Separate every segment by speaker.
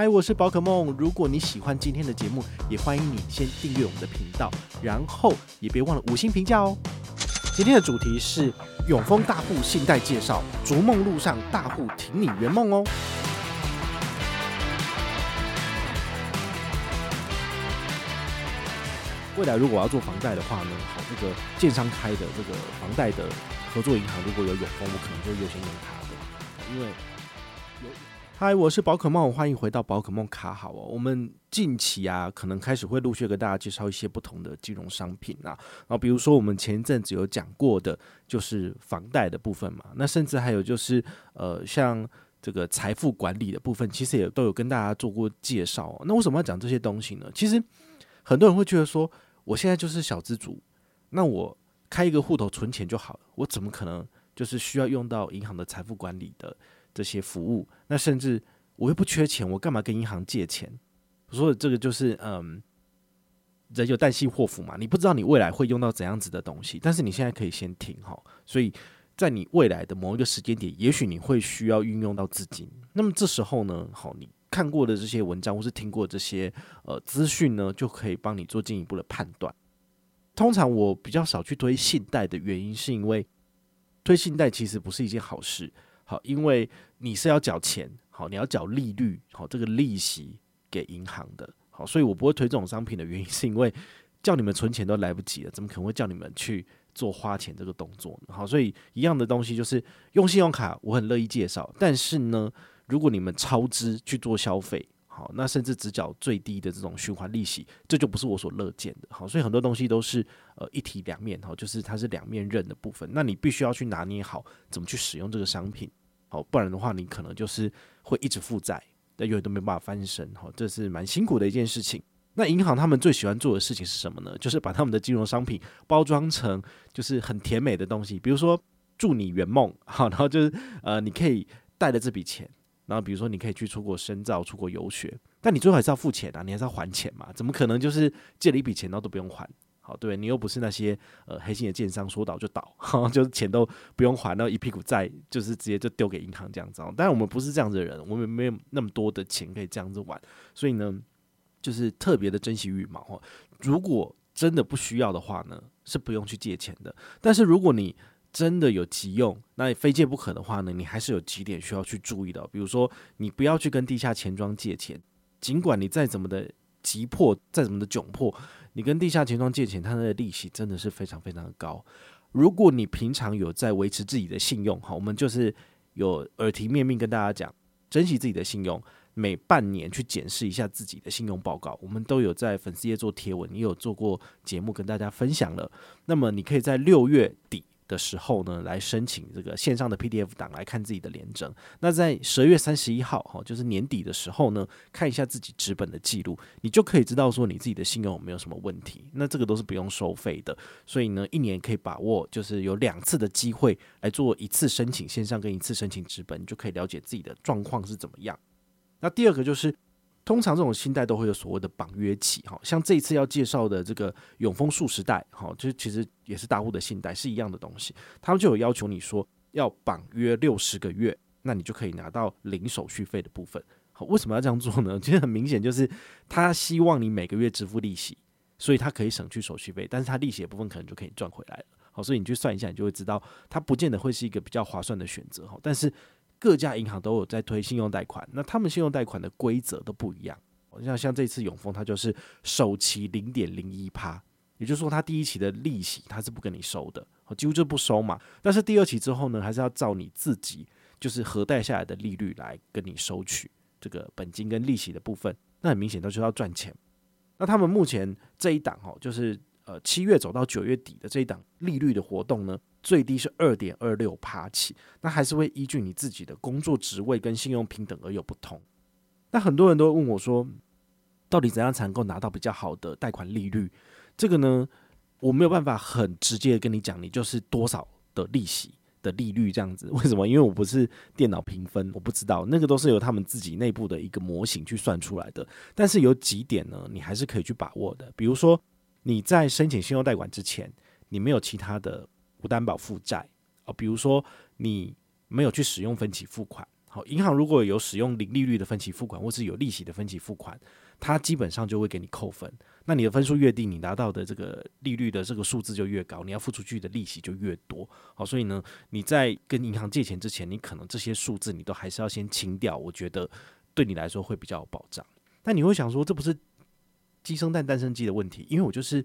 Speaker 1: 嗨，我是宝可梦。如果你喜欢今天的节目，也欢迎你先订阅我们的频道，然后也别忘了五星评价哦。今天的主题是永丰大户信贷介绍，逐梦路上，大户挺你圆梦哦。未来如果要做房贷的话呢，好，这个建商开的这个房贷的合作银行如果有永丰，我可能就优先用它的，因为有。嗨，我是宝可梦，欢迎回到宝可梦卡好哦。我们近期啊，可能开始会陆续跟大家介绍一些不同的金融商品啊，然后比如说我们前一阵子有讲过的，就是房贷的部分嘛。那甚至还有就是呃，像这个财富管理的部分，其实也都有跟大家做过介绍。那为什么要讲这些东西呢？其实很多人会觉得说，我现在就是小资族，那我开一个户头存钱就好了，我怎么可能就是需要用到银行的财富管理的？这些服务，那甚至我又不缺钱，我干嘛跟银行借钱？我说这个就是，嗯，人有旦夕祸福嘛，你不知道你未来会用到怎样子的东西，但是你现在可以先停哈。所以在你未来的某一个时间点，也许你会需要运用到资金。那么这时候呢，好，你看过的这些文章或是听过这些呃资讯呢，就可以帮你做进一步的判断。通常我比较少去推信贷的原因，是因为推信贷其实不是一件好事。好，因为你是要缴钱，好，你要缴利率，好，这个利息给银行的，好，所以我不会推这种商品的原因，是因为叫你们存钱都来不及了，怎么可能会叫你们去做花钱这个动作呢？好，所以一样的东西就是用信用卡，我很乐意介绍，但是呢，如果你们超支去做消费，好，那甚至只缴最低的这种循环利息，这就不是我所乐见的。好，所以很多东西都是呃一体两面，哈，就是它是两面刃的部分，那你必须要去拿捏好怎么去使用这个商品。好，不然的话，你可能就是会一直负债，那永远都没办法翻身。好，这是蛮辛苦的一件事情。那银行他们最喜欢做的事情是什么呢？就是把他们的金融商品包装成就是很甜美的东西，比如说祝你圆梦，好，然后就是呃，你可以带着这笔钱，然后比如说你可以去出国深造、出国游学，但你最后还是要付钱啊，你还是要还钱嘛，怎么可能就是借了一笔钱然后都不用还？好，对，你又不是那些呃黑心的建商，说倒就倒，就是钱都不用还，然后一屁股债就是直接就丢给银行这样子。但我们不是这样子的人，我们没有那么多的钱可以这样子玩，所以呢，就是特别的珍惜羽毛。如果真的不需要的话呢，是不用去借钱的。但是如果你真的有急用，那非借不可的话呢，你还是有几点需要去注意的。比如说，你不要去跟地下钱庄借钱，尽管你再怎么的急迫，再怎么的窘迫。你跟地下钱庄借钱，它的利息真的是非常非常的高。如果你平常有在维持自己的信用，哈，我们就是有耳提面命跟大家讲，珍惜自己的信用，每半年去检视一下自己的信用报告。我们都有在粉丝页做贴文，也有做过节目跟大家分享了。那么你可以在六月底的时候呢，来申请这个线上的 PDF 档来看自己的联征。那在十二月三十一号，哈，就是年底的时候呢，看一下自己纸本的记录，你就可以知道说你自己的信用有没有什么问题。那这个都是不用收费的，所以呢，一年可以把握，就是有两次的机会来做一次申请线上跟一次申请纸本，你就可以了解自己的状况是怎么样。那第二个就是。通常这种信贷都会有所谓的绑约期，哈，像这一次要介绍的这个永丰数十贷，哈，就是其实也是大户的信贷，是一样的东西。他们就有要求你说要绑约六十个月，那你就可以拿到零手续费的部分。好，为什么要这样做呢？其实很明显就是他希望你每个月支付利息，所以他可以省去手续费，但是他利息的部分可能就可以赚回来了。好，所以你去算一下，你就会知道它不见得会是一个比较划算的选择。哈，但是。各家银行都有在推信用贷款，那他们信用贷款的规则都不一样。像像这次永丰，它就是首期零点零一趴，也就是说，它第一期的利息它是不跟你收的，几乎就不收嘛。但是第二期之后呢，还是要照你自己就是核贷下来的利率来跟你收取这个本金跟利息的部分。那很明显都是要赚钱。那他们目前这一档哦，就是呃七月走到九月底的这一档利率的活动呢，最低是二点二六趴起，那还是会依据你自己的工作职位跟信用平等而有不同。那很多人都问我说，到底怎样才能够拿到比较好的贷款利率？这个呢，我没有办法很直接的跟你讲，你就是多少的利息的利率这样子。为什么？因为我不是电脑评分，我不知道那个都是由他们自己内部的一个模型去算出来的。但是有几点呢，你还是可以去把握的。比如说你在申请信用贷款之前，你没有其他的。无担保负债哦，比如说你没有去使用分期付款，好，银行如果有使用零利率的分期付款，或是有利息的分期付款，它基本上就会给你扣分。那你的分数越低，你拿到的这个利率的这个数字就越高，你要付出去的利息就越多。好，所以呢，你在跟银行借钱之前，你可能这些数字你都还是要先清掉。我觉得对你来说会比较有保障。但你会想说，这不是鸡生蛋，蛋生鸡的问题，因为我就是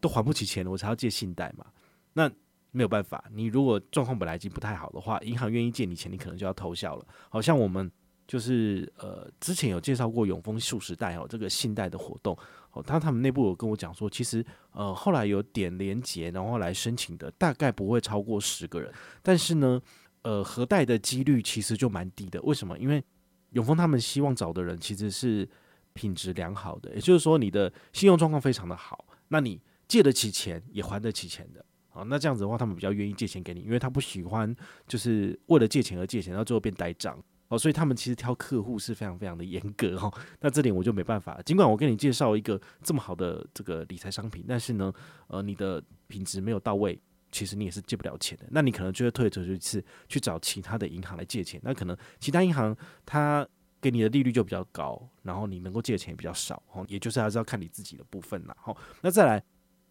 Speaker 1: 都还不起钱了，我才要借信贷嘛。那没有办法，你如果状况本来已经不太好的话，银行愿意借你钱，你可能就要偷笑了。好像我们就是呃之前有介绍过永丰数十贷哦，这个信贷的活动哦，他他们内部有跟我讲说，其实呃后来有点连结，然后来申请的大概不会超过十个人，但是呢呃核贷的几率其实就蛮低的。为什么？因为永丰他们希望找的人其实是品质良好的，也就是说你的信用状况非常的好，那你借得起钱也还得起钱的。啊，那这样子的话，他们比较愿意借钱给你，因为他不喜欢就是为了借钱而借钱，然后最后变呆账哦。所以他们其实挑客户是非常非常的严格哈。那这点我就没办法，尽管我跟你介绍一个这么好的这个理财商品，但是呢，呃，你的品质没有到位，其实你也是借不了钱的。那你可能就会退而求其次去找其他的银行来借钱。那可能其他银行它给你的利率就比较高，然后你能够借的钱也比较少哦。也就是还是要看你自己的部分啦。好，那再来，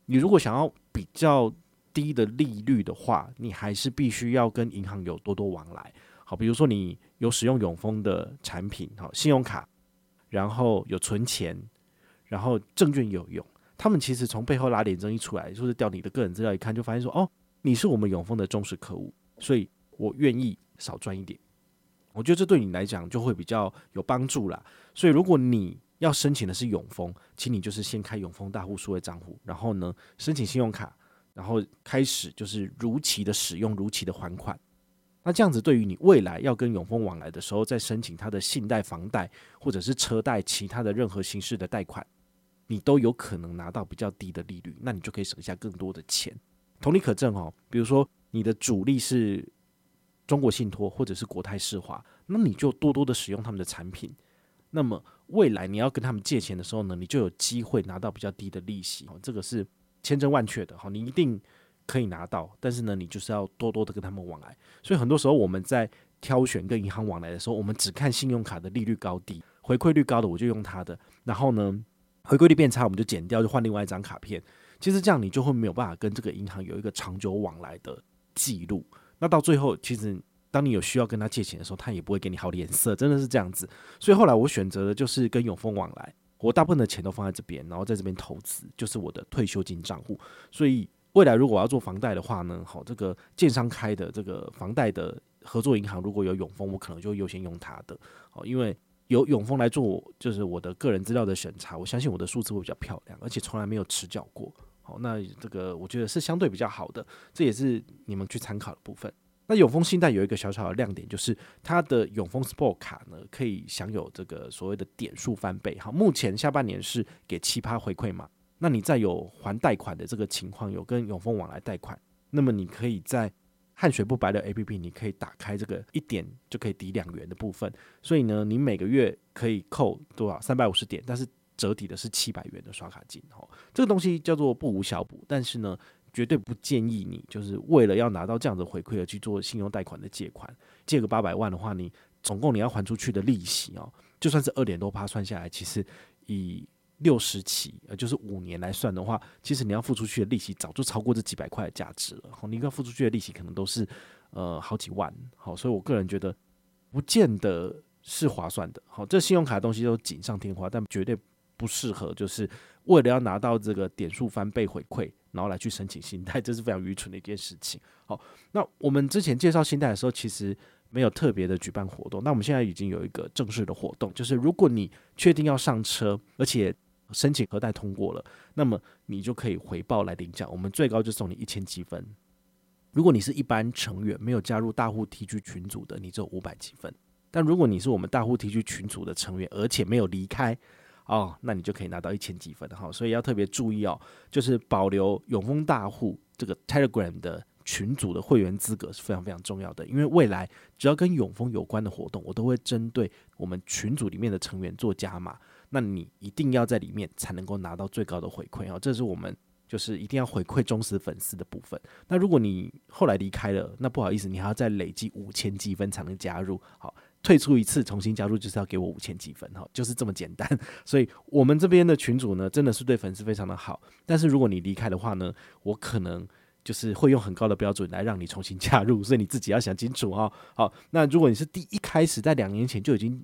Speaker 1: 你如果想要比较。低的利率的话，你还是必须要跟银行有多多往来。好，比如说你有使用永丰的产品，好，信用卡，然后有存钱，然后证券有用。他们其实从背后拉点阵一出来，就是调你的个人资料一看，就发现说，哦，你是我们永丰的忠实客户，所以我愿意少赚一点。我觉得这对你来讲就会比较有帮助啦。所以如果你要申请的是永丰，请你就是先开永丰大户数位账户，然后呢，申请信用卡。然后开始就是如期的使用，如期的还款。那这样子，对于你未来要跟永丰往来的时候，再申请他的信贷、房贷或者是车贷，其他的任何形式的贷款，你都有可能拿到比较低的利率，那你就可以省下更多的钱。同理可证哦，比如说你的主力是中国信托或者是国泰世华，那你就多多的使用他们的产品。那么未来你要跟他们借钱的时候呢，你就有机会拿到比较低的利息。这个是。千真万确的哈，你一定可以拿到，但是呢，你就是要多多的跟他们往来。所以很多时候我们在挑选跟银行往来的时候，我们只看信用卡的利率高低，回馈率高的我就用它的，然后呢，回馈率变差我们就减掉，就换另外一张卡片。其实这样你就会没有办法跟这个银行有一个长久往来的记录。那到最后，其实当你有需要跟他借钱的时候，他也不会给你好脸色，真的是这样子。所以后来我选择的就是跟永丰往来。我大部分的钱都放在这边，然后在这边投资，就是我的退休金账户。所以未来如果我要做房贷的话呢，好，这个建商开的这个房贷的合作银行如果有永丰，我可能就优先用它的。好，因为有永丰来做，就是我的个人资料的审查，我相信我的数字会比较漂亮，而且从来没有迟缴过。好，那这个我觉得是相对比较好的，这也是你们去参考的部分。那永丰信贷有一个小小的亮点，就是它的永丰 Sport 卡呢，可以享有这个所谓的点数翻倍。好，目前下半年是给七趴回馈嘛？那你在有还贷款的这个情况，有跟永丰往来贷款，那么你可以在汗水不白的 APP，你可以打开这个一点就可以抵两元的部分。所以呢，你每个月可以扣多少？三百五十点，但是折抵的是七百元的刷卡金。哦，这个东西叫做不无小补，但是呢。绝对不建议你就是为了要拿到这样的回馈而去做信用贷款的借款，借个八百万的话，你总共你要还出去的利息哦，就算是二点多趴算下来，其实以六十期呃就是五年来算的话，其实你要付出去的利息早就超过这几百块的价值了。好，你要付出去的利息可能都是呃好几万。好，所以我个人觉得不见得是划算的。好，这信用卡的东西都锦上添花，但绝对不适合就是为了要拿到这个点数翻倍回馈。然后来去申请信贷，这是非常愚蠢的一件事情。好，那我们之前介绍信贷的时候，其实没有特别的举办活动。那我们现在已经有一个正式的活动，就是如果你确定要上车，而且申请核贷通过了，那么你就可以回报来领奖。我们最高就送你一千积分。如果你是一般成员，没有加入大户 TG 群组的，你只有五百积分。但如果你是我们大户 TG 群组的成员，而且没有离开。哦，那你就可以拿到一千积分哈，所以要特别注意哦，就是保留永丰大户这个 Telegram 的群组的会员资格是非常非常重要的，因为未来只要跟永丰有关的活动，我都会针对我们群组里面的成员做加码，那你一定要在里面才能够拿到最高的回馈哦，这是我们就是一定要回馈忠实粉丝的部分。那如果你后来离开了，那不好意思，你还要再累积五千积分才能加入。好。退出一次，重新加入就是要给我五千积分哈，就是这么简单。所以我们这边的群主呢，真的是对粉丝非常的好。但是如果你离开的话呢，我可能就是会用很高的标准来让你重新加入，所以你自己要想清楚哈。好，那如果你是第一开始在两年前就已经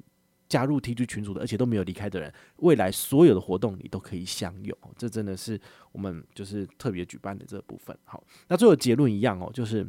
Speaker 1: 加入 TG 群组的，而且都没有离开的人，未来所有的活动你都可以享有，这真的是我们就是特别举办的这部分。好，那最后结论一样哦，就是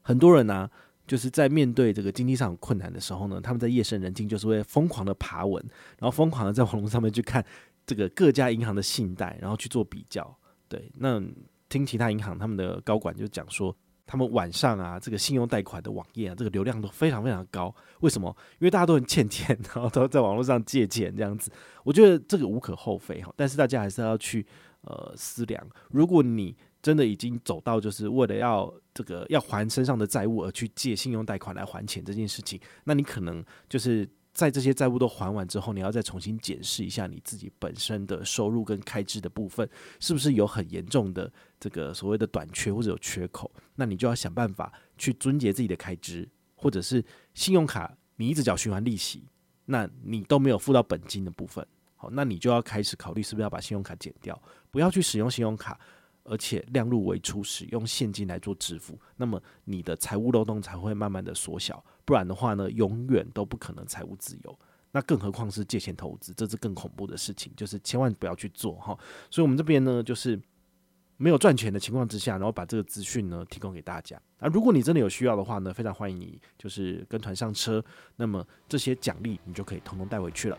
Speaker 1: 很多人呢、就是在面对这个经济上困难的时候呢，他们在夜深人静就是会疯狂的爬文，然后疯狂的在网络上面去看这个各家银行的信贷，然后去做比较。对，那听其他银行他们的高管就讲说。他们晚上啊，这个信用贷款的网页啊，这个流量都非常非常高。为什么？因为大家都很欠钱，然后都在网络上借钱这样子。我觉得这个无可厚非哈，但是大家还是要去呃思量。如果你真的已经走到就是为了要这个要还身上的债务而去借信用贷款来还钱这件事情，那你可能就是。在这些债务都还完之后，你要再重新检视一下你自己本身的收入跟开支的部分，是不是有很严重的这个所谓的短缺或者有缺口？那你就要想办法去撙节自己的开支，或者是信用卡你一直缴循环利息，那你都没有付到本金的部分，好，那你就要开始考虑是不是要把信用卡减掉，不要去使用信用卡。而且量入为出，使用现金来做支付，那么你的财务漏洞才会慢慢的缩小。不然的话呢，永远都不可能财务自由。那更何况是借钱投资，这是更恐怖的事情，就是千万不要去做哈。所以，我们这边呢，就是没有赚钱的情况之下，然后把这个资讯呢提供给大家。啊，如果你真的有需要的话呢，非常欢迎你，就是跟团上车。那么这些奖励你就可以通通带回去了。